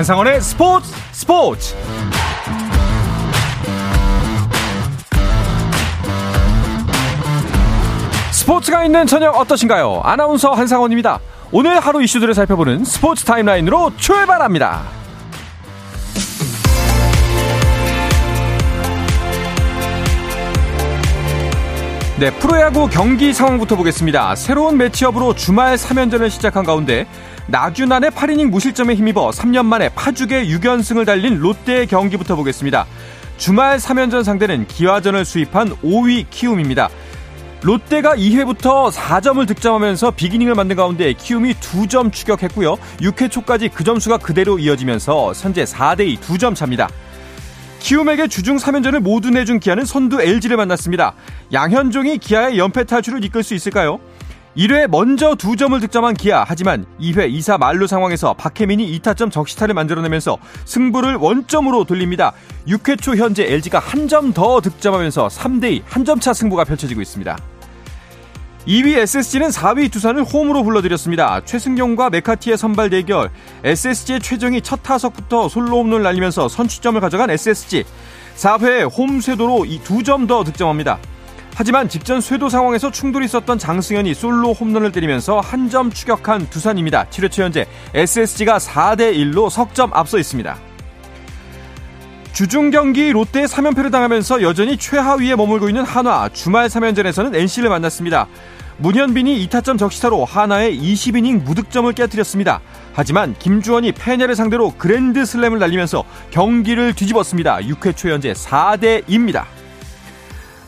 한상원의 스포츠 스포츠 스포츠가 있는 저녁 어떠신가요? 아나운서 한상원입니다. 오늘 하루 이슈들을 살펴보는 스포츠 타임라인으로 출발합니다. 네, 프로야구 경기 상황부터 보겠습니다. 새로운 매치업으로 주말 3연전을 시작한 가운데 나균안의 8이닝 무실점에 힘입어 3년 만에 파죽의 6연승을 달린 롯데의 경기부터 보겠습니다. 주말 3연전 상대는 기아전을 수입한 5위 키움입니다. 롯데가 2회부터 4점을 득점하면서 비기닝을 만든 가운데 키움이 2점 추격했고요. 6회 초까지 그 점수가 그대로 이어지면서 현재 4대2 2점 차입니다. 키움에게 주중 3연전을 모두 내준 기아는 선두 LG를 만났습니다. 양현종이 기아의 연패 탈출을 이끌 수 있을까요? 1회 먼저 두 점을 득점한 기아 하지만 2회 2사 말루 상황에서 박혜민이 2타점 적시타를 만들어내면서 승부를 원점으로 돌립니다. 6회 초 현재 LG가 한 점 더 득점하면서 3대2 한 점 차 승부가 펼쳐지고 있습니다. 2위 SSG는 4위 두산을 홈으로 불러들였습니다. 최승용과 메카티의 선발 대결. SSG의 최정이 첫 타석부터 솔로 홈런을 날리면서 선취점을 가져간 SSG. 4회 홈 쇄도로 2점 더 득점합니다. 하지만 직전 쇄도 상황에서 충돌이 있었던 장승현이 솔로 홈런을 때리면서 한 점 추격한 두산입니다. 7회초 현재 SSG가 4대 1로 석점 앞서 있습니다. 주중 경기 롯데 3연패를 당하면서 여전히 최하위에 머물고 있는 한화 주말 3연전에서는 NC를 만났습니다. 문현빈이 2타점 적시타로 한화의 20이닝 무득점을 깨뜨렸습니다. 하지만 김주원이 페냐를 상대로 그랜드 슬램을 날리면서 경기를 뒤집었습니다. 6회 초 현재 4대 2입니다.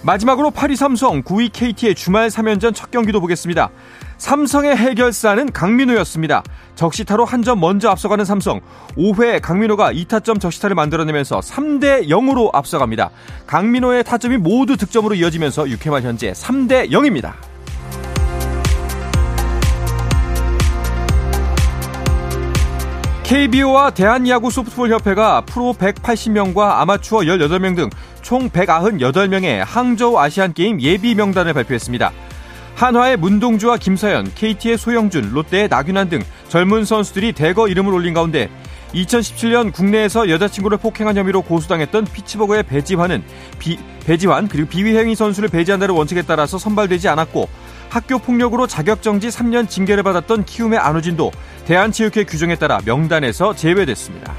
마지막으로 8위 삼성, 9위 KT의 주말 3연전 첫 경기도 보겠습니다. 삼성의 해결사는 강민호였습니다. 적시타로 한 점 먼저 앞서가는 삼성. 5회 강민호가 2타점 적시타를 만들어내면서 3대 0으로 앞서갑니다. 강민호의 타점이 모두 득점으로 이어지면서 6회 말 현재 3대 0입니다. KBO와 대한야구 소프트볼 협회가 프로 180명과 아마추어 18명 등 총 198명의 항저우 아시안게임 예비 명단을 발표했습니다. 한화의 문동주와 김서연, KT의 소영준, 롯데의 나균환 등 젊은 선수들이 대거 이름을 올린 가운데 2017년 국내에서 여자친구를 폭행한 혐의로 고소당했던 피츠버그의 배지환은 비, 배지환 그리고 비위행위 선수를 배제한다는 원칙에 따라서 선발되지 않았고 학교 폭력으로 자격정지 3년 징계를 받았던 키움의 안우진도 대한체육회 규정에 따라 명단에서 제외됐습니다.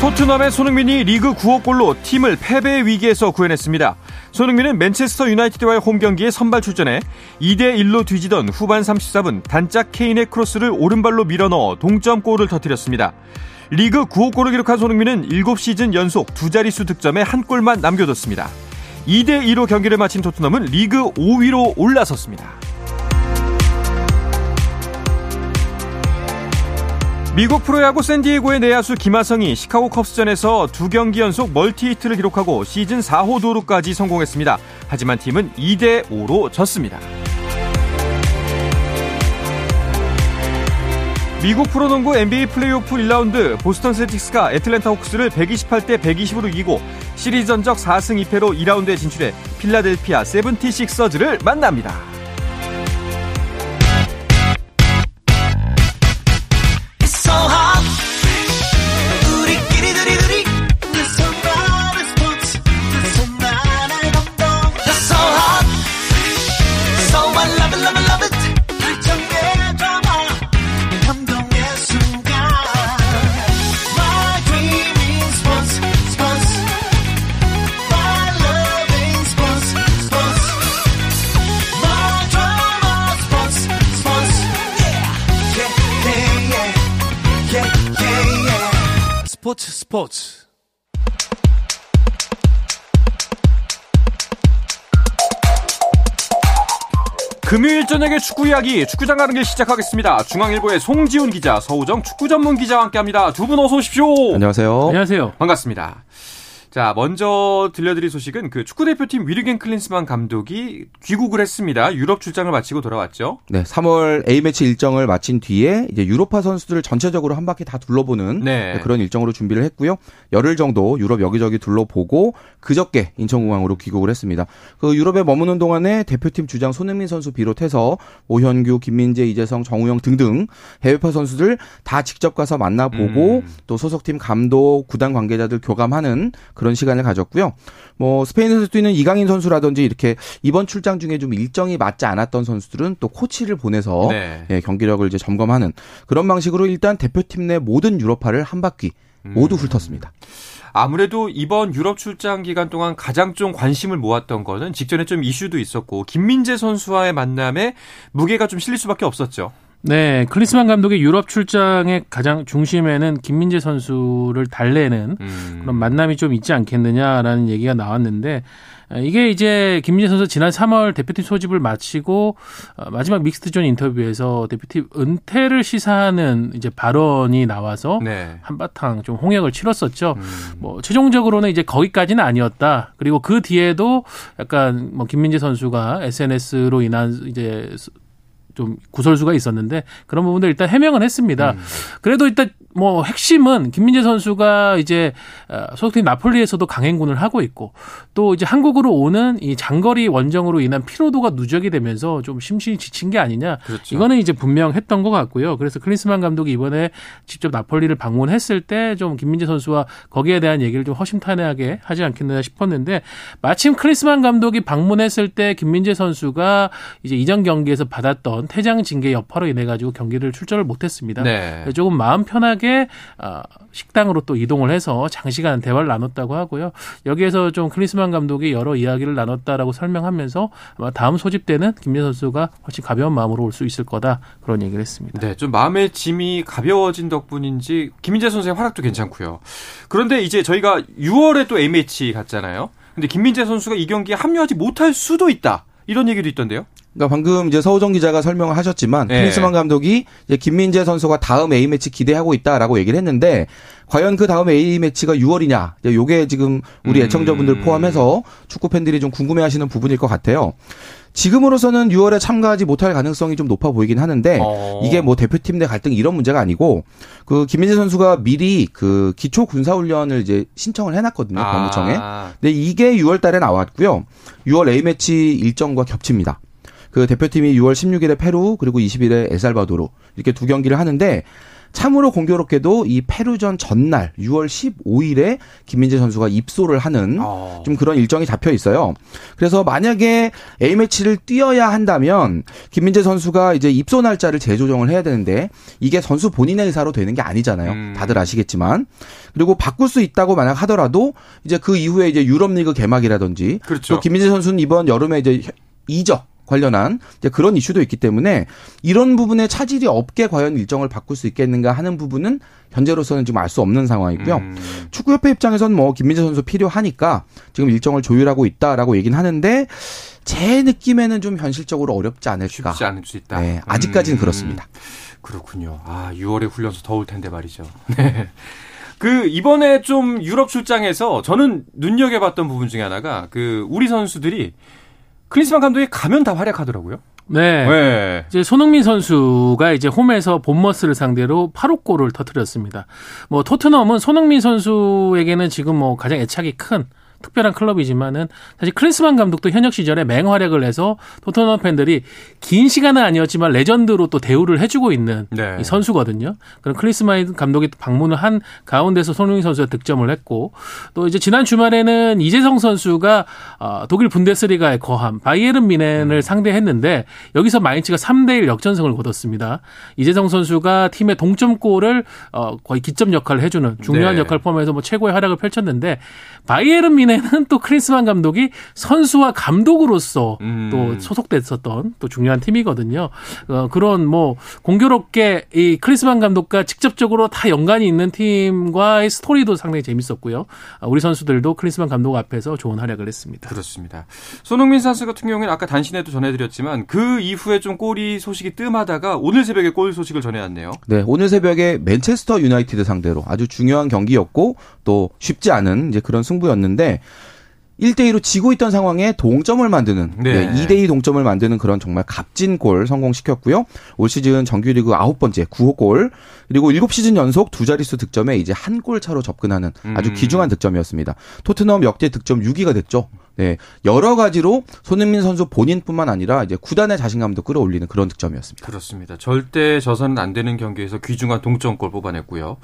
토트넘의 손흥민이 리그 9호 골로 팀을 패배 위기에서 구해냈습니다. 손흥민은 맨체스터 유나이티드와의 홈 경기에 선발 출전해 2대1로 뒤지던 후반 34분 단짝 케인의 크로스를 오른발로 밀어넣어 동점골을 터뜨렸습니다. 리그 9호 골을 기록한 손흥민은 7시즌 연속 두 자릿수 득점에 한 골만 남겨뒀습니다. 2대2로 경기를 마친 토트넘은 리그 5위로 올라섰습니다. 미국 프로야구 샌디에고의 내야수 김하성이 시카고 컵스전에서 두 경기 연속 멀티히트를 기록하고 시즌 4호 도루까지 성공했습니다. 하지만 팀은 2대 5로 졌습니다. 미국 프로농구 NBA 플레이오프 1라운드 보스턴 셀틱스가 애틀랜타 호크스를 128대 120으로 이기고 시리즈 전적 4승 2패로 2라운드에 진출해 필라델피아 세븐티식서즈를 만납니다. 스포츠 스포츠 금요일 저녁의 축구 이야기 축구장 가는 길 시작하겠습니다. 중앙일보의 송지훈 기자, 서우정 축구 전문 기자와 함께합니다. 두 분 어서 오십시오. 안녕하세요. 안녕하세요. 반갑습니다. 자, 먼저 들려드릴 소식은 그 축구 대표팀 위르겐 클린스만 감독이 귀국을 했습니다. 유럽 출장을 마치고 돌아왔죠. 네, 3월 A매치 일정을 마친 뒤에 이제 유로파 선수들을 전체적으로 한 바퀴 다 둘러보는 네. 그런 일정으로 준비를 했고요. 열흘 정도 유럽 여기저기 둘러보고 그저께 인천공항으로 귀국을 했습니다. 그 유럽에 머무는 동안에 대표팀 주장 손흥민 선수 비롯해서 오현규, 김민재, 이재성, 정우영 등등 해외파 선수들 다 직접 가서 만나보고 음. 또 소속팀 감독, 구단 관계자들 교감하는 그런 시간을 가졌고요. 뭐 스페인에서 뛰는 이강인 선수라든지 이렇게 이번 출장 중에 좀 일정이 맞지 않았던 선수들은 또 코치를 보내서 네. 예, 경기력을 이제 점검하는 그런 방식으로 일단 대표팀 내 모든 유럽파를 한 바퀴 모두 음. 훑었습니다. 아무래도 이번 유럽 출장 기간 동안 가장 좀 관심을 모았던 거는 직전에 좀 이슈도 있었고 김민재 선수와의 만남에 무게가 좀 실릴 수밖에 없었죠. 네, 클리스만 감독의 유럽 출장의 가장 중심에는 김민재 선수를 달래는 음. 그런 만남이 좀 있지 않겠느냐라는 얘기가 나왔는데 이게 이제 김민재 선수 지난 3월 대표팀 소집을 마치고 어, 마지막 믹스트존 인터뷰에서 대표팀 은퇴를 시사하는 이제 발언이 나와서 네. 한바탕 좀 홍역을 치렀었죠. 음. 뭐 최종적으로는 이제 거기까지는 아니었다. 그리고 그 뒤에도 약간 뭐 김민재 선수가 SNS로 인한 이제 좀 구설수가 있었는데 그런 부분들 일단 해명은 했습니다. 음. 그래도 일단 뭐 핵심은 김민재 선수가 이제 어, 소속팀 나폴리에서도 강행군을 하고 있고 또 이제 한국으로 오는 이 장거리 원정으로 인한 피로도가 누적이 되면서 좀 심신이 지친 게 아니냐. 그렇죠. 이거는 이제 분명했던 것 같고요. 그래서 클린스만 감독이 이번에 직접 나폴리를 방문했을 때 좀 김민재 선수와 거기에 대한 얘기를 좀 허심탄회하게 하지 않겠느냐 싶었는데 마침 클린스만 감독이 방문했을 때 김민재 선수가 이제 이전 경기에서 받았던 퇴장 징계 여파로 인해 가지고 경기를 출전을 못했습니다. 네. 조금 마음 편하게 어, 식당으로 또 이동을 해서 장시간 대화를 나눴다고 하고요. 여기에서 좀 클리스만 감독이 여러 이야기를 나눴다라고 설명하면서 아마 다음 소집 때는 김민 선수가 훨씬 가벼운 마음으로 올 수 있을 거다 그런 얘기를 했습니다. 네, 좀 마음의 짐이 가벼워진 덕분인지 김민재 선수의 활약도 괜찮고요. 그런데 이제 저희가 6월에 또 A매치 갔잖아요. 근데 김민재 선수가 이 경기에 합류하지 못할 수도 있다. 이런 얘기도 있던데요. 그러니까 방금 이제 서우정 기자가 설명을 하셨지만 네. 페니스만 감독이 이제 김민재 선수가 다음 A 매치 기대하고 있다라고 얘기를 했는데 과연 그 다음 A 매치가 6월이냐? 요게 지금 우리 음. 애청자분들 포함해서 축구 팬들이 좀 궁금해하시는 부분일 것 같아요. 지금으로서는 6월에 참가하지 못할 가능성이 좀 높아 보이긴 하는데 어. 이게 뭐 대표팀 내 갈등 이런 문제가 아니고 그 김민재 선수가 미리 그 기초 군사 훈련을 이제 신청을 해놨거든요 아. 법무청에. 근데 이게 6월달에 나왔고요. 6월 A 매치 일정과 겹칩니다. 그 대표팀이 6월 16일에 페루 그리고 20일에 엘살바도르 이렇게 두 경기를 하는데 참으로 공교롭게도 이 페루전 전날 6월 15일에 김민재 선수가 입소를 하는 어. 좀 그런 일정이 잡혀 있어요. 그래서 만약에 A매치를 뛰어야 한다면 김민재 선수가 이제 입소 날짜를 재조정을 해야 되는데 이게 선수 본인의 의사로 되는 게 아니잖아요. 음. 다들 아시겠지만. 그리고 바꿀 수 있다고 만약 하더라도 이제 그 이후에 이제 유럽 리그 개막이라든지 그렇죠. 또 김민재 선수는 이번 여름에 이제 이적 관련한 그런 이슈도 있기 때문에 이런 부분에 차질이 없게 과연 일정을 바꿀 수 있겠는가 하는 부분은 현재로서는 지금 알 수 없는 상황이고요. 음. 축구협회 입장에서는 뭐 김민재 선수 필요하니까 지금 일정을 조율하고 있다라고 얘기는 하는데 제 느낌에는 좀 현실적으로 어렵지 않을까. 쉽지 않을 수 있다. 네, 아직까지는 음. 그렇습니다. 그렇군요. 아, 6월에 훈련소 더울 텐데 말이죠. 네. 그 이번에 좀 유럽 출장에서 저는 눈여겨봤던 부분 중에 하나가 그 우리 선수들이 클린스만 감독이 가면 다 활약하더라고요. 네. 네. 이제 손흥민 선수가 이제 홈에서 본머스를 상대로 8호 골을 터뜨렸습니다. 뭐 토트넘은 손흥민 선수에게는 지금 뭐 가장 애착이 큰 특별한 클럽이지만은 사실 클린스만 감독도 현역 시절에 맹활약을 해서 토트넘 팬들이 긴 시간은 아니었지만 레전드로 또 대우를 해주고 있는 네. 선수거든요. 그런 클린스만 감독이 방문을 한 가운데서 손흥민 선수가 득점을 했고 또 이제 지난 주말에는 이재성 선수가 어, 독일 분데스리가의 거함 바이에른 미넨을 음. 상대했는데 여기서 마인츠가 3대1 역전승을 거뒀습니다. 이재성 선수가 팀의 동점골을 어, 거의 기점 역할을 해주는 중요한 네. 역할을 포함해서 뭐 최고의 활약을 펼쳤는데 바이에른 미넨 최근에는 또 크리스만 감독이 선수와 감독으로서 음. 또 소속됐었던 또 중요한 팀이거든요. 어, 그런 뭐 공교롭게 이 크리스만 감독과 직접적으로 다 연관이 있는 팀과의 스토리도 상당히 재밌었고요. 아, 우리 선수들도 크리스만 감독 앞에서 좋은 활약을 했습니다. 그렇습니다. 손흥민 선수 같은 경우에는 아까 단신에도 전해드렸지만 그 이후에 좀 골이 소식이 뜸하다가 오늘 새벽에 골 소식을 전해왔네요. 네, 오늘 새벽에 맨체스터 유나이티드 상대로 아주 중요한 경기였고 또 쉽지 않은 이제 그런 승부였는데 1대2로 지고 있던 상황에 동점을 만드는 네. 네, 2대2 동점을 만드는 그런 정말 값진 골 성공시켰고요. 올 시즌 정규리그 아홉 번째 9호 골 그리고 7시즌 연속 두 자릿수 득점에 이제 한 골 차로 접근하는 아주 음. 귀중한 득점이었습니다. 토트넘 역대 득점 6위가 됐죠. 네, 여러 가지로 손흥민 선수 본인뿐만 아니라 이제 구단의 자신감도 끌어올리는 그런 득점이었습니다. 그렇습니다. 절대 져서는 안 되는 경기에서 귀중한 동점골 뽑아냈고요.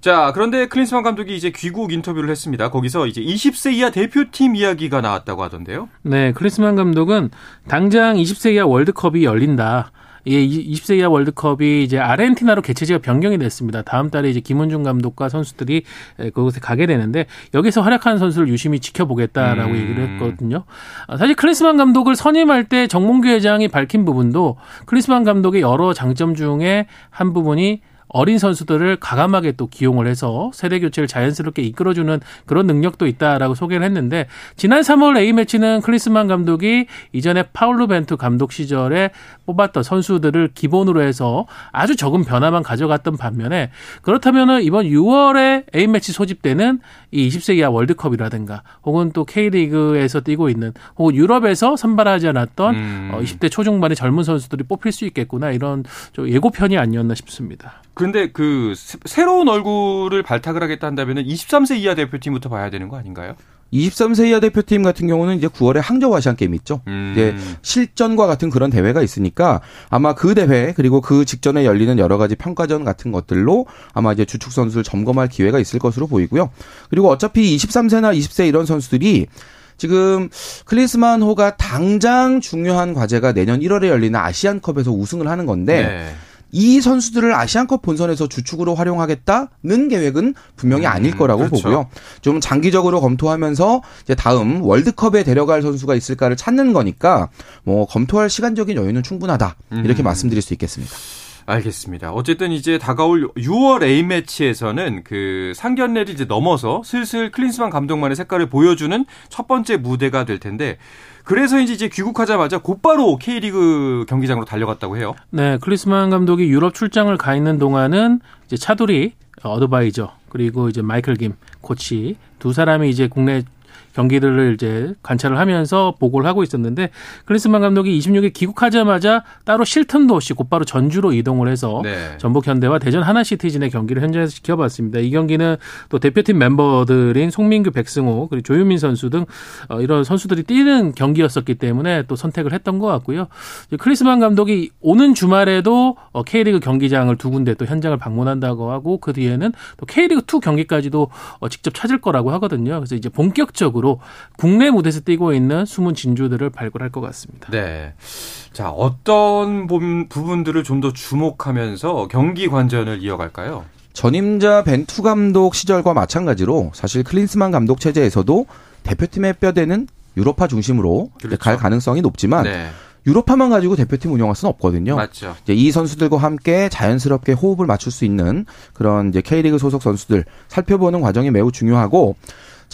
자, 그런데 클린스만 감독이 이제 귀국 인터뷰를 했습니다. 거기서 이제 20세 이하 대표팀 이야기가 나왔다고 하던데요. 네, 클린스만 감독은 당장 20세 이하 월드컵이 열린다. 예, 20세 이하 월드컵이 이제 아르헨티나로 개최지가 변경이 됐습니다. 다음 달에 이제 김은중 감독과 선수들이 그곳에 가게 되는데 여기서 활약하는 선수를 유심히 지켜보겠다라고 음. 얘기를 했거든요. 아, 사실 클리스만 감독을 선임할 때 정몽규 회장이 밝힌 부분도 클리스만 감독의 여러 장점 중에 한 부분이 어린 선수들을 가감하게 또 기용을 해서 세대 교체를 자연스럽게 이끌어주는 그런 능력도 있다라고 소개를 했는데 지난 3월 A 매치는 클리스만 감독이 이전에 파울루 벤투 감독 시절에 뽑았던 선수들을 기본으로 해서 아주 적은 변화만 가져갔던 반면에 그렇다면은 이번 6월에 A 매치 소집 때는 이 20세 이하 월드컵이라든가 혹은 또 K리그에서 뛰고 있는 혹은 유럽에서 선발하지 않았던 음. 20대 어, 초중반의 젊은 선수들이 뽑힐 수 있겠구나 이런 예고편이 아니었나 싶습니다. 그런데 그 새로운 얼굴을 발탁을 하겠다 한다면은 23세 이하 대표팀부터 봐야 되는 거 아닌가요? 23세 이하 대표팀 같은 경우는 이제 9월에 항저우 아시안 게임 있죠. 음. 이제 실전과 같은 그런 대회가 있으니까 아마 그 대회 그리고 그 직전에 열리는 여러 가지 평가전 같은 것들로 아마 이제 주축 선수를 점검할 기회가 있을 것으로 보이고요. 그리고 어차피 23세나 20세 이런 선수들이 지금 클리스만 호가 당장 중요한 과제가 내년 1월에 열리는 아시안컵에서 우승을 하는 건데 네. 이 선수들을 아시안컵 본선에서 주축으로 활용하겠다는 계획은 분명히 아닐 음, 거라고 그렇죠. 보고요. 좀 장기적으로 검토하면서 이제 다음 월드컵에 데려갈 선수가 있을까를 찾는 거니까 뭐 검토할 시간적인 여유는 충분하다 이렇게 음. 말씀드릴 수 있겠습니다. 알겠습니다. 어쨌든 이제 다가올 6월 A매치에서는 그 상견례를 이제 넘어서 슬슬 클린스만 감독만의 색깔을 보여주는 첫 번째 무대가 될 텐데 그래서 이제 귀국하자마자 곧바로 K리그 경기장으로 달려갔다고 해요. 네, 클리스만 감독이 유럽 출장을 가 있는 동안은 이제 차돌이 어드바이저 그리고 이제 마이클 김 코치 두 사람이 이제 국내 경기들을 이제 관찰을 하면서 보고를 하고 있었는데 클린스만 감독이 26일 귀국하자마자 따로 쉴 틈도 없이 곧바로 전주로 이동을 해서 네. 전북 현대와 대전 하나시티즌의 경기를 현장에서 지켜봤습니다. 이 경기는 또 대표팀 멤버들인 송민규, 백승호 그리고 조유민 선수 등 어, 이런 선수들이 뛰는 경기였었기 때문에 또 선택을 했던 것 같고요. 클리스만 감독이 오는 주말에도 어, K리그 경기장을 두 군데 또 현장을 방문한다고 하고 그 뒤에는 또 K리그 2 경기까지도 어, 직접 찾을 거라고 하거든요. 그래서 이제 본격적으로 방식으로 국내 무대에서 뛰고 있는 숨은 진주들을 발굴할 것 같습니다. 네. 자, 어떤 부분들을 좀 더 주목하면서 경기 관전을 이어갈까요? 전임자 벤투 감독 시절과 마찬가지로 사실 클린스만 감독 체제에서도 대표팀의 뼈대는 유로파 중심으로 그렇죠. 갈 가능성이 높지만 네. 유로파만 가지고 대표팀 운영할 수는 없거든요. 맞죠. 이제 이 선수들과 함께 자연스럽게 호흡을 맞출 수 있는 그런 이제 K리그 소속 선수들 살펴보는 과정이 매우 중요하고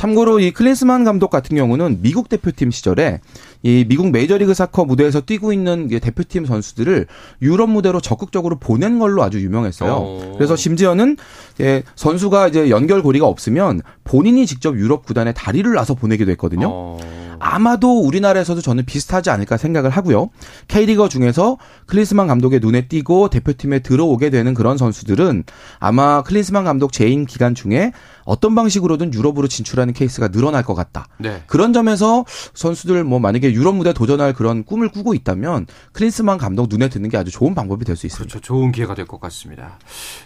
참고로 이 클린스만 감독 같은 경우는 미국 대표팀 시절에 이 미국 메이저리그 사커 무대에서 뛰고 있는 대표팀 선수들을 유럽 무대로 적극적으로 보낸 걸로 아주 유명했어요. 오. 어. 그래서 심지어는 예, 선수가 이제 연결고리가 없으면 본인이 직접 유럽 구단에 다리를 놔서 보내기도 했거든요. 오. 어. 아마도 우리나라에서도 저는 비슷하지 않을까 생각을 하고요. K리거 중에서 클린스만 감독의 눈에 띄고 대표팀에 들어오게 되는 그런 선수들은 아마 클린스만 감독 재임 기간 중에 어떤 방식으로든 유럽으로 진출하는 케이스가 늘어날 것 같다. 네. 그런 점에서 선수들 뭐 만약에 유럽 무대 도전할 그런 꿈을 꾸고 있다면 클린스만 감독 눈에 드는 게 아주 좋은 방법이 될 수 있습니다. 그렇죠. 좋은 기회가 될 것 같습니다.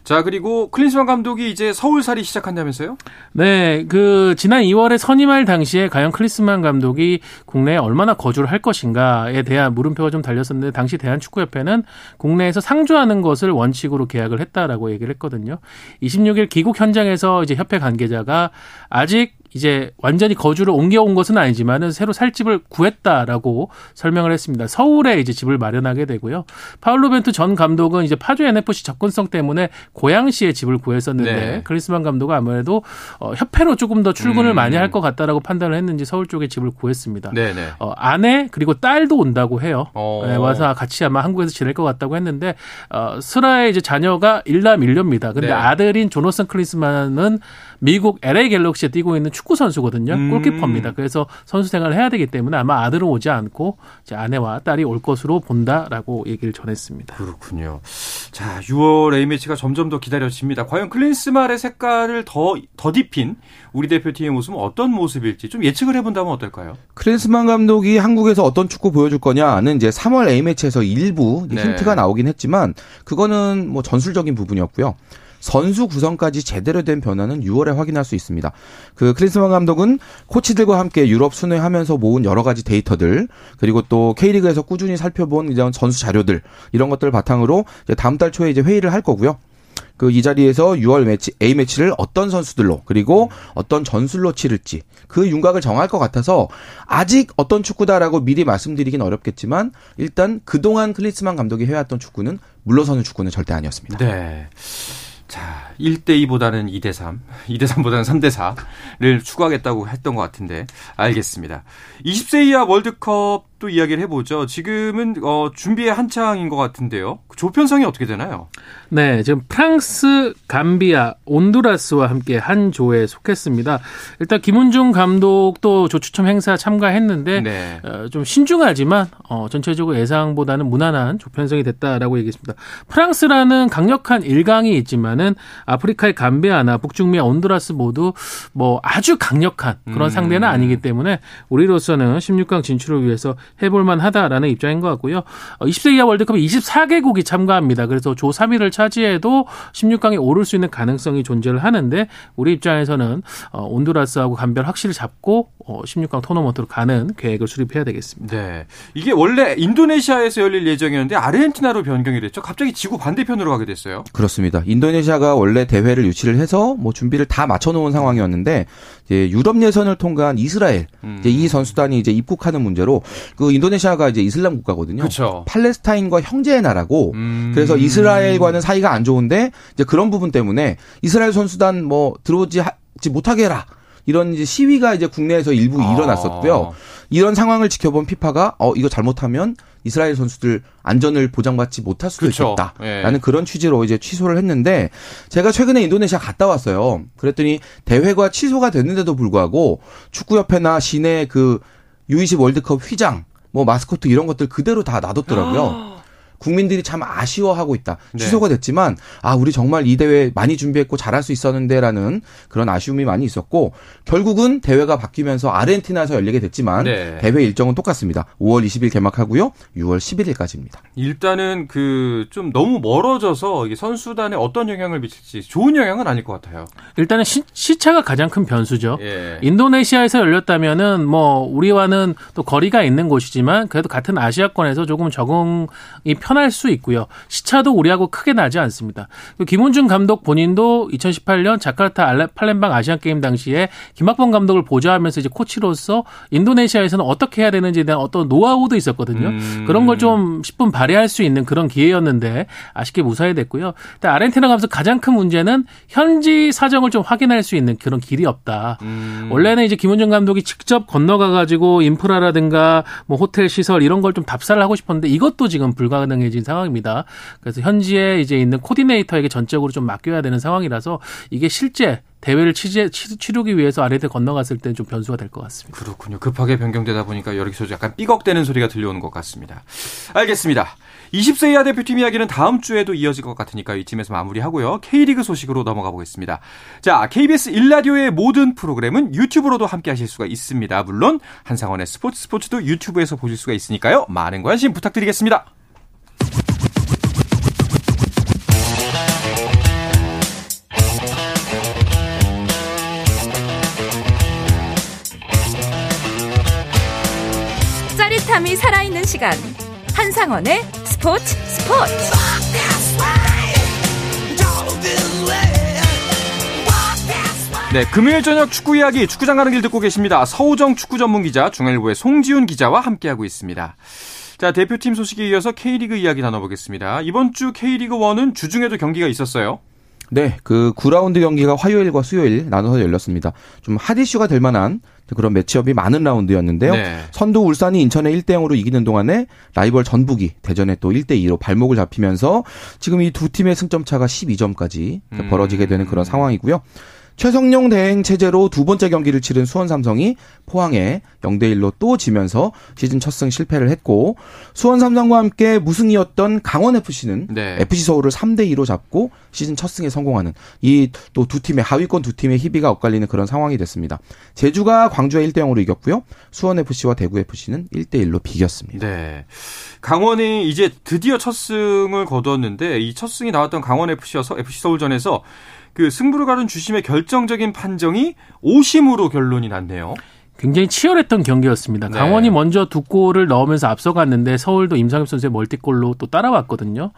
자, 그리고 클린스만 감독이 이제 서울살이 시작한다면서요? 네. 그 지난 2월에 선임할 당시에 과연 클린스만 감독이 국내에 얼마나 거주를 할 것인가에 대한 물음표가 좀 달렸었는데 당시 대한축구협회는 국내에서 상주하는 것을 원칙으로 계약을 했다라고 얘기를 했거든요. 26일 귀국 현장에서 이제 협회 관계자가 아직 이제 완전히 거주를 옮겨온 것은 아니지만은 새로 살 집을 구했다라고 설명을 했습니다. 서울에 이제 집을 마련하게 되고요. 파울로 벤투 전 감독은 이제 파주 NFC 접근성 때문에 고양시에 집을 구했었는데 네. 크리스만 감독은 아무래도 어, 협회로 조금 더 출근을 음. 많이 할 것 같다라고 판단을 했는지 서울 쪽에 집을 구했습니다. 네네. 네. 어, 아내 그리고 딸도 온다고 해요. 어. 네, 와서 같이 아마 한국에서 지낼 것 같다고 했는데 어, 스라의 이제 자녀가 일남 일녀입니다. 근데 네. 아들인 조노슨 크리스만은 미국 LA 갤럭시에 뛰고 있는 축구 선수거든요. 음. 골키퍼입니다. 그래서 선수 생활을 해야 되기 때문에 아마 아들은 오지 않고 이제 아내와 딸이 올 것으로 본다라고 얘기를 전했습니다. 그렇군요. 자, 6월 A매치가 점점 더 기다려집니다. 과연 클린스말의 색깔을 더 더딥힌 우리 대표팀의 모습은 어떤 모습일지 좀 예측을 해본다면 어떨까요? 클린스만 감독이 한국에서 어떤 축구 보여줄 거냐는 이제 3월 A매치에서 일부 네. 힌트가 나오긴 했지만 그거는 뭐 전술적인 부분이었고요. 선수 구성까지 제대로 된 변화는 6월에 확인할 수 있습니다. 그 크리스만 감독은 코치들과 함께 유럽 순회하면서 모은 여러 가지 데이터들 그리고 또 K리그에서 꾸준히 살펴본 이런 선수 자료들 이런 것들 을 바탕으로 다음 달 초에 이제 회의를 할 거고요. 그이 자리에서 6월 매치 A 매치를 어떤 선수들로 그리고 어떤 전술로 치를지 그 윤곽을 정할 것 같아서 아직 어떤 축구다라고 미리 말씀드리긴 어렵겠지만 일단 그동안 클리스만 감독이 해왔던 축구는 물러서는 축구는 절대 아니었습니다. 네. 자, 1대2보다는 2대3, 2대3보다는 3대4를 추구하겠다고 했던 것 같은데, 알겠습니다. 20세 이하 월드컵 또 이야기를 해보죠. 지금은 어, 준비에 한창인 것 같은데요. 그 조편성이 어떻게 되나요? 네, 지금 프랑스, 감비아, 온두라스와 함께 한 조에 속했습니다. 일단 김은중 감독도 조추첨 행사 참가했는데 네. 어, 좀 신중하지만 어, 전체적으로 예상보다는 무난한 조편성이 됐다라고 얘기했습니다. 프랑스라는 강력한 일강이 있지만은 아프리카의 감비아나 북중미의 온두라스 모두 뭐 아주 강력한 그런 음. 상대는 아니기 때문에 우리로서는 16강 진출을 위해서 해볼만 하다라는 입장인 것 같고요. 20세 어, 이하 월드컵에 24개국이 참가합니다. 그래서 조 3위를 차지해도 16강에 오를 수 있는 가능성이 존재를 하는데 우리 입장에서는 어, 온두라스하고 간별 확실히 잡고 16강 어, 토너먼트로 가는 계획을 수립해야 되겠습니다. 네. 이게 원래 인도네시아에서 열릴 예정이었는데 아르헨티나로 변경이 됐죠. 갑자기 지구 반대편으로 가게 됐어요. 그렇습니다. 인도네시아가 원래 대회를 유치를 해서 뭐 준비를 다 맞춰 놓은 상황이었는데 이제 유럽 예선을 통과한 이스라엘 음. 이제 이 선수단이 이제 입국하는 문제로 그 인도네시아가 이제 이슬람 국가거든요. 그렇죠. 팔레스타인과 형제의 나라고 음. 그래서 이스라엘과는 사이가 안 좋은데 이제 그런 부분 때문에 이스라엘 선수단 뭐 들어오지 못하게 해라. 이런 이제 시위가 이제 국내에서 일부 아. 일어났었고요. 이런 상황을 지켜본 피파가 어 이거 잘못하면 이스라엘 선수들 안전을 보장받지 못할 수도 그렇죠. 있겠다라는 예. 그런 취지로 이제 취소를 했는데 제가 최근에 인도네시아 갔다 왔어요. 그랬더니 대회가 취소가 됐는데도 불구하고 축구협회나 시내 그 U20 월드컵 휘장 뭐 마스코트 이런 것들 그대로 다 놔뒀더라고요. 국민들이 참 아쉬워하고 있다. 네. 취소가 됐지만 아 우리 정말 이 대회 많이 준비했고 잘할 수 있었는데라는 그런 아쉬움이 많이 있었고 결국은 대회가 바뀌면서 아르헨티나에서 열리게 됐지만 네. 대회 일정은 똑같습니다. 5월 20일 개막하고요. 6월 11일까지입니다. 일단은 그 좀 너무 멀어져서 선수단에 어떤 영향을 미칠지 좋은 영향은 아닐 것 같아요. 일단은 시, 시차가 가장 큰 변수죠. 예. 인도네시아에서 열렸다면은 뭐 우리와는 또 거리가 있는 곳이지만 그래도 같은 아시아권에서 조금 적응이 편할 수 있고요. 시차도 우리하고 크게 나지 않습니다. 김훈준 감독 본인도 2018년 자카르타 팔렘방 아시안 게임 당시에 김학범 감독을 보좌하면서 이제 코치로서 인도네시아에서는 어떻게 해야 되는지에 대한 어떤 노하우도 있었거든요. 음. 그런 걸 좀 10분 발휘할 수 있는 그런 기회였는데 아쉽게 무사히 됐고요. 일단 아르헨티나 가면서 가장 큰 문제는 현지 사정을 좀 확인할 수 있는 그런 길이 없다. 음. 원래는 이제 김훈준 감독이 직접 건너가 가지고 인프라라든가 뭐 호텔 시설 이런 걸 좀 답사를 하고 싶었는데 이것도 지금 불가능 불가능해진 상황입니다. 그래서 현지에 이제 있는 코디네이터에게 전적으로 좀 맡겨야 되는 상황이라서 이게 실제 대회를 치제, 치르기 위해서 아래에 건너갔을 때좀 변수가 될 것 같습니다. 그렇군요. 급하게 변경되다 보니까 여기서 약간 삐걱대는 소리가 들려오는 것 같습니다. 알겠습니다. 20세 이하 대표팀 이야기는 다음 주에도 이어질 것 같으니까 이쯤에서 마무리하고요. K리그 소식으로 넘어가 보겠습니다. 자, KBS 일라디오의 모든 프로그램은 유튜브로도 함께 하실 수가 있습니다. 물론 한상원의 스포츠 스포츠도 유튜브에서 보실 수가 있으니까요. 많은 관심 부탁드리겠습니다. 짜릿함이 살아있는 시간 한상원의 스포츠 스포츠 네, 금요일 저녁 축구 이야기 축구장 가는 길 듣고 계십니다. 서우정 축구 전문 기자 중앙일보의 송지훈 기자와 함께하고 있습니다. 자, 대표팀 소식에 이어서 K리그 이야기 나눠보겠습니다. 이번 주 K리그 1은 주중에도 경기가 있었어요. 네, 그 9라운드 경기가 화요일과 수요일 나눠서 열렸습니다. 좀 핫이슈가 될 만한 그런 매치업이 많은 라운드였는데요. 네. 선두 울산이 인천에 1대 0으로 이기는 동안에 라이벌 전북이 대전에 또 1대 2로 발목을 잡히면서 지금 이 두 팀의 승점 차가 12점까지 음. 벌어지게 되는 그런 상황이고요. 최성용 대행 체제로 두 번째 경기를 치른 수원 삼성이 포항에 0대 1로 또 지면서 시즌 첫 승 실패를 했고 수원 삼성과 함께 무승이었던 강원 FC는 네. FC 서울을 3대 2로 잡고 시즌 첫 승에 성공하는 이 또 두 팀의 하위권 두 팀의 희비가 엇갈리는 그런 상황이 됐습니다. 제주가 광주에 1대 0으로 이겼고요. 수원 FC와 대구 FC는 1대 1로 비겼습니다. 네. 강원이 이제 드디어 첫 승을 거두었는데 이 첫 승이 나왔던 강원 FC여서 FC 서울전에서 그 승부를 가른 주심의 결정적인 판정이 오심으로 결론이 났네요. 굉장히 치열했던 경기였습니다. 네. 강원이 먼저 두 골을 넣으면서 앞서갔는데 서울도 임상엽 선수의 멀티골로 또 따라왔거든요.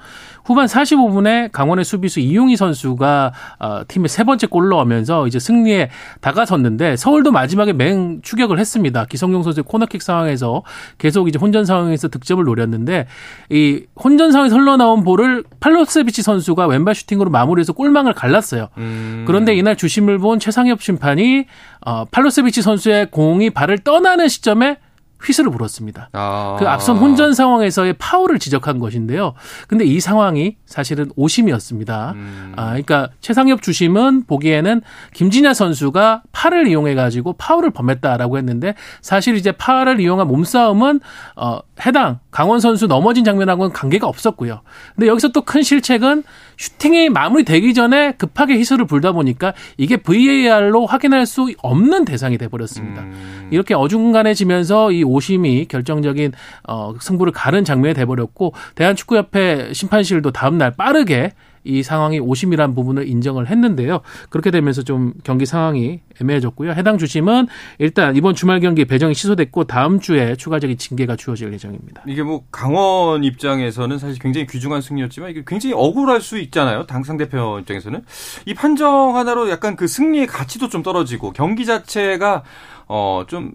후반 45분에 강원의 수비수 이용희 선수가 어, 팀의 세 번째 골을 넣으면서 이제 승리에 다가섰는데 서울도 마지막에 맹 추격을 했습니다. 기성용 선수의 코너킥 상황에서 계속 이제 혼전 상황에서 득점을 노렸는데 이 혼전 상황에서 흘러나온 볼을 팔로세비치 선수가 왼발 슈팅으로 마무리해서 골망을 갈랐어요. 음. 그런데 이날 주심을 본 최상엽 심판이 어, 팔로세비치 선수의 공이 발을 떠나는 시점에 휘슬을 불었습니다. 아. 그 앞선 혼전 상황에서의 파울을 지적한 것인데요. 근데 이 상황이 사실은 오심이었습니다. 음. 아, 그러니까 최상엽 주심은 보기에는 김진야 선수가 팔을 이용해 가지고 파울을 범했다라고 했는데 사실 이제 팔을 이용한 몸싸움은 어 해당 강원 선수 넘어진 장면하고는 관계가 없었고요. 근데 여기서 또 큰 실책은 슈팅이 마무리되기 전에 급하게 희소를 불다 보니까 이게 VAR로 확인할 수 없는 대상이 돼 버렸습니다. 음. 이렇게 어중간해지면서 이 오심이 결정적인 어 승부를 가른 장면이 돼 버렸고 대한축구협회 심판실도 다음 날 빠르게 이 상황이 오심이란 부분을 인정을 했는데요. 그렇게 되면서 좀 경기 상황이 애매해졌고요. 해당 주심은 일단 이번 주말 경기 배정이 취소됐고 다음 주에 추가적인 징계가 주어질 예정입니다. 이게 뭐 강원 입장에서는 사실 굉장히 귀중한 승리였지만 이게 굉장히 억울할 수 있잖아요. 당상 대표 입장에서는 이 판정 하나로 약간 그 승리의 가치도 좀 떨어지고 경기 자체가 어좀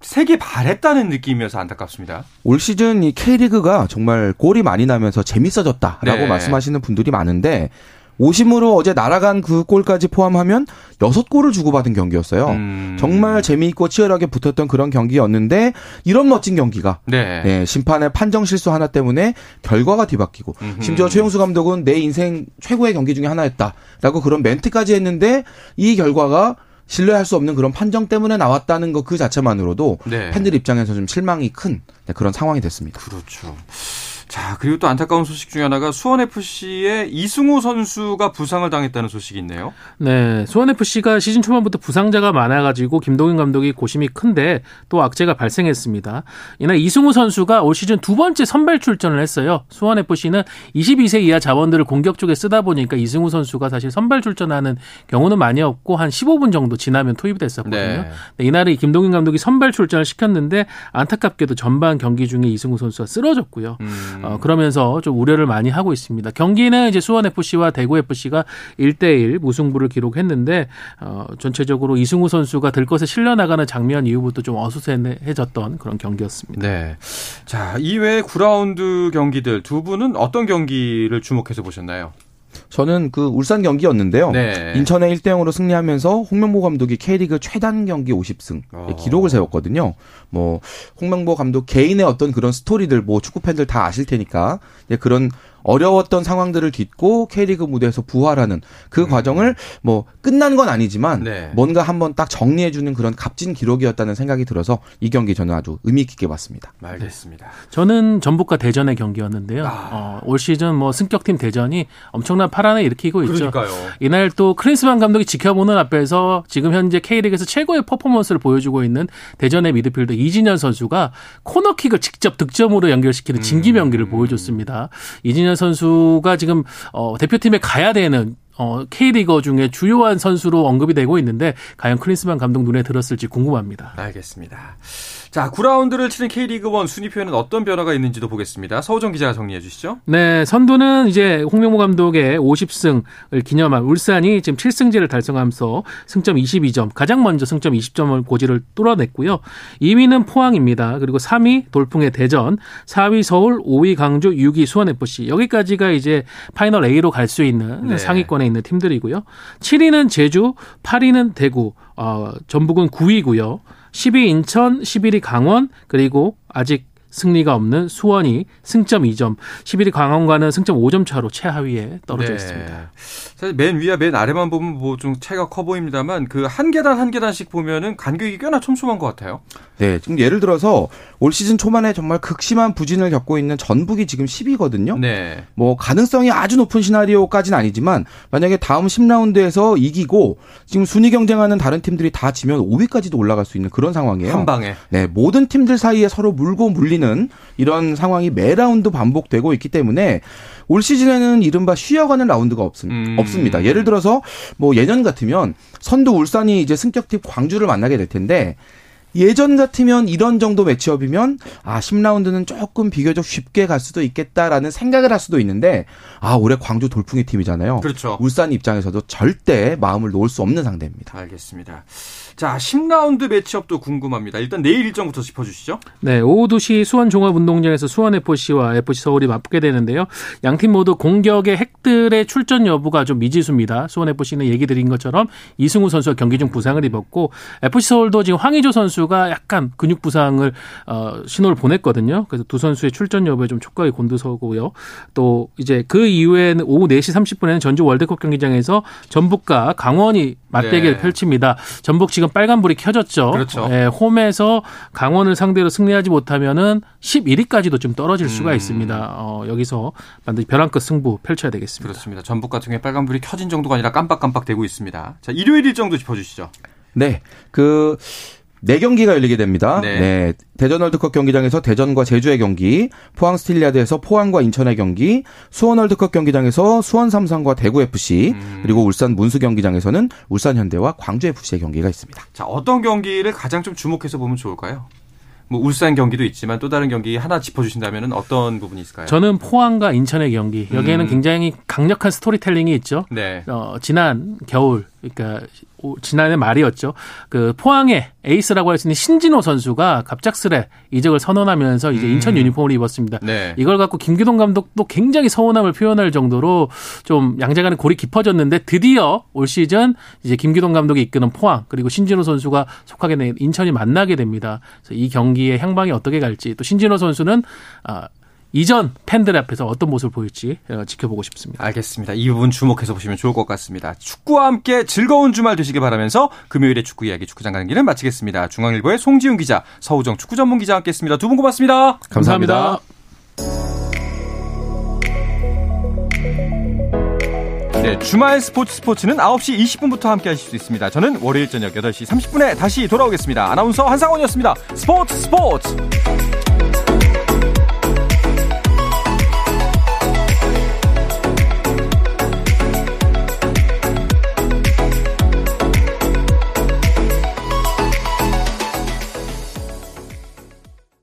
세게 발했다는 느낌이어서 안타깝습니다. 올 시즌 이 K리그가 정말 골이 많이 나면서 재밌어졌다라고 네. 말씀하시는 분들이 많은데 오심으로 어제 날아간 그 골까지 포함하면 여섯 골을 주고받은 경기였어요. 음. 정말 재미있고 치열하게 붙었던 그런 경기였는데 이런 멋진 경기가 네. 네, 심판의 판정 실수 하나 때문에 결과가 뒤바뀌고 음흠. 심지어 최용수 감독은 내 인생 최고의 경기 중에 하나였다라고 그런 멘트까지 했는데 이 결과가 신뢰할 수 없는 그런 판정 때문에 나왔다는 것 그 자체만으로도 네. 팬들 입장에서 좀 실망이 큰 네, 그런 상황이 됐습니다. 그렇죠. 자, 그리고 또 안타까운 소식 중에 하나가 수원FC의 이승우 선수가 부상을 당했다는 소식이 있네요. 네. 수원FC가 시즌 초반부터 부상자가 많아가지고 김동인 감독이 고심이 큰데 또 악재가 발생했습니다. 이날 이승우 선수가 올 시즌 두 번째 선발 출전을 했어요. 수원FC는 22세 이하 자원들을 공격 쪽에 쓰다 보니까 이승우 선수가 사실 선발 출전하는 경우는 많이 없고 한 15분 정도 지나면 투입이 됐었거든요. 네. 네, 이날에 김동인 감독이 선발 출전을 시켰는데 안타깝게도 전반 경기 중에 이승우 선수가 쓰러졌고요. 음. 어, 그러면서 좀 우려를 많이 하고 있습니다. 경기는 이제 수원 FC와 대구 FC가 1대1 무승부를 기록했는데 어, 전체적으로 이승우 선수가 들것에 실려 나가는 장면 이후부터 좀 어수선해졌던 그런 경기였습니다. 네. 자, 이외에 9라운드 경기들 두 분은 어떤 경기를 주목해서 보셨나요? 저는 그 울산 경기였는데요. 네. 인천에 1대 0으로 승리하면서 홍명보 감독이 K리그 최단 경기 50승 어. 기록을 세웠거든요. 뭐 홍명보 감독 개인의 어떤 그런 스토리들 뭐 축구 팬들 다 아실 테니까 그런 어려웠던 상황들을 딛고 K리그 무대에서 부활하는 그 음. 과정을 뭐 끝난 건 아니지만 네. 뭔가 한번 딱 정리해 주는 그런 값진 기록이었다는 생각이 들어서 이 경기 저는 아주 의미 깊게 봤습니다. 알겠습니다. 네. 저는 전북과 대전의 경기였는데요. 아. 어, 올 시즌 뭐 승격팀 대전이 엄청난 파란을 일으키고 있죠. 그러니까요. 이날 또 크린스만 감독이 지켜보는 앞에서 지금 현재 K리그에서 최고의 퍼포먼스를 보여주고 있는 대전의 미드필더 이진현 선수가 코너킥을 직접 득점으로 연결시키는 진기명기를 음. 보여줬습니다. 이진현 선수가 지금 어, 대표팀에 가야 되는 어, K리거 중에 주요한 선수로 언급이 되고 있는데 과연 클린스만 감독 눈에 들었을지 궁금합니다. 알겠습니다. 자, 9라운드를 치는 K리그1 순위표에는 어떤 변화가 있는지도 보겠습니다. 서우정 기자가 정리해 주시죠. 네, 선두는 이제 홍명보 감독의 50승을 기념한 울산이 지금 7승째를 달성하면서 승점 22점, 가장 먼저 승점 20점을 고지를 뚫어냈고요. 2위는 포항입니다. 그리고 3위 돌풍의 대전, 4위 서울, 5위 광주, 6위 수원FC. 여기까지가 이제 파이널 A로 갈 수 있는 네. 상위권에 있는 팀들이고요. 7위는 제주, 8위는 대구, 어, 전북은 9위고요. 10위 인천, 11위 강원, 그리고 아직 승리가 없는 수원이 승점 2점, 11위 강원과는 승점 5점 차로 최하위에 떨어져 네. 있습니다. 사실 맨 위와 맨 아래만 보면 뭐 좀 차이가 커 보입니다만 그 한 계단 한 계단씩 보면은 간격이 꽤나 촘촘한 것 같아요. 네, 지금 예를 들어서 올 시즌 초반에 정말 극심한 부진을 겪고 있는 전북이 지금 10위거든요. 네. 뭐 가능성이 아주 높은 시나리오까지는 아니지만 만약에 다음 10라운드에서 이기고 지금 순위 경쟁하는 다른 팀들이 다 지면 5위까지도 올라갈 수 있는 그런 상황이에요. 한 방에. 네, 모든 팀들 사이에 서로 물고 물 리는 이런 상황이 매 라운드 반복되고 있기 때문에 올 시즌에는 이른바 쉬어가는 라운드가 없, 음. 없습니다. 예를 들어서 뭐 예년 같으면 선두 울산이 이제 승격팀 광주를 만나게 될 텐데 예전 같으면 이런 정도 매치업이면 아 10라운드는 조금 비교적 쉽게 갈 수도 있겠다라는 생각을 할 수도 있는데 아 올해 광주 돌풍의 팀이잖아요. 그렇죠. 울산 입장에서도 절대 마음을 놓을 수 없는 상대입니다. 알겠습니다. 자, 10라운드 매치업도 궁금합니다. 일단 내일 일정부터 짚어주시죠. 네, 오후 2시 수원 종합운동장에서 수원 FC와 FC 서울이 맞붙게 되는데요. 양팀 모두 공격의 핵들의 출전 여부가 좀 미지수입니다. 수원 FC는 얘기 드린 것처럼 이승우 선수가 경기 중 부상을 입었고 FC 서울도 지금 황의조 선수 가 약간 근육 부상을 어, 신호를 보냈거든요. 그래서 두 선수의 출전 여부에 좀 촉각이 곤두서고요. 또 이제 그 이후에는 오후 4시 30분에는 전주 월드컵 경기장에서 전북과 강원이 맞대결 네. 펼칩니다. 전북 지금 빨간불이 켜졌죠. 그렇죠. 예, 홈에서 강원을 상대로 승리하지 못하면은 11위까지도 좀 떨어질 수가 음. 있습니다. 어, 여기서 반드시 벼랑 끝 승부 펼쳐야 되겠습니다. 그렇습니다. 전북 같은 경우에 빨간불이 켜진 정도가 아니라 깜빡깜빡 되고 있습니다. 자, 일요일 일정도 짚어주시죠. 네. 그, 네 경기가 열리게 됩니다. 네. 네. 대전 월드컵 경기장에서 대전과 제주의 경기, 포항 스틸야드에서 포항과 인천의 경기, 수원 월드컵 경기장에서 수원 삼성과 대구 FC, 음. 그리고 울산 문수 경기장에서는 울산 현대와 광주 FC의 경기가 있습니다. 자, 어떤 경기를 가장 좀 주목해서 보면 좋을까요? 뭐 울산 경기도 있지만 또 다른 경기 하나 짚어주신다면 어떤 부분이 있을까요? 저는 포항과 인천의 경기 여기에는 음. 굉장히 강력한 스토리텔링이 있죠. 네. 어, 지난 겨울 그러니까 지난해 말이었죠. 그 포항의 에이스라고 할 수 있는 신진호 선수가 갑작스레 이적을 선언하면서 이제 음. 인천 유니폼을 입었습니다. 네. 이걸 갖고 김기동 감독도 굉장히 서운함을 표현할 정도로 좀 양자간의 골이 깊어졌는데 드디어 올 시즌 이제 김기동 감독이 이끄는 포항 그리고 신진호 선수가 속하게 된 인천이 만나게 됩니다. 그래서 이 경기의 향방이 어떻게 갈지 또 신진호 선수는 아 이전 팬들 앞에서 어떤 모습을 보일지 어, 지켜보고 싶습니다. 알겠습니다. 이 부분 주목해서 보시면 좋을 것 같습니다. 축구와 함께 즐거운 주말 되시길 바라면서 금요일에 축구 이야기 축구장 가는 길은 마치겠습니다. 중앙일보의 송지훈 기자, 서우정 축구 전문 기자와 함께했습니다. 두 분 고맙습니다. 감사합니다. 네, 주말 스포츠 스포츠는 9시 20분부터 함께 하실 수 있습니다. 저는 월요일 저녁 8시 30분에 다시 돌아오겠습니다. 아나운서 한상원이었습니다. 스포츠 스포츠!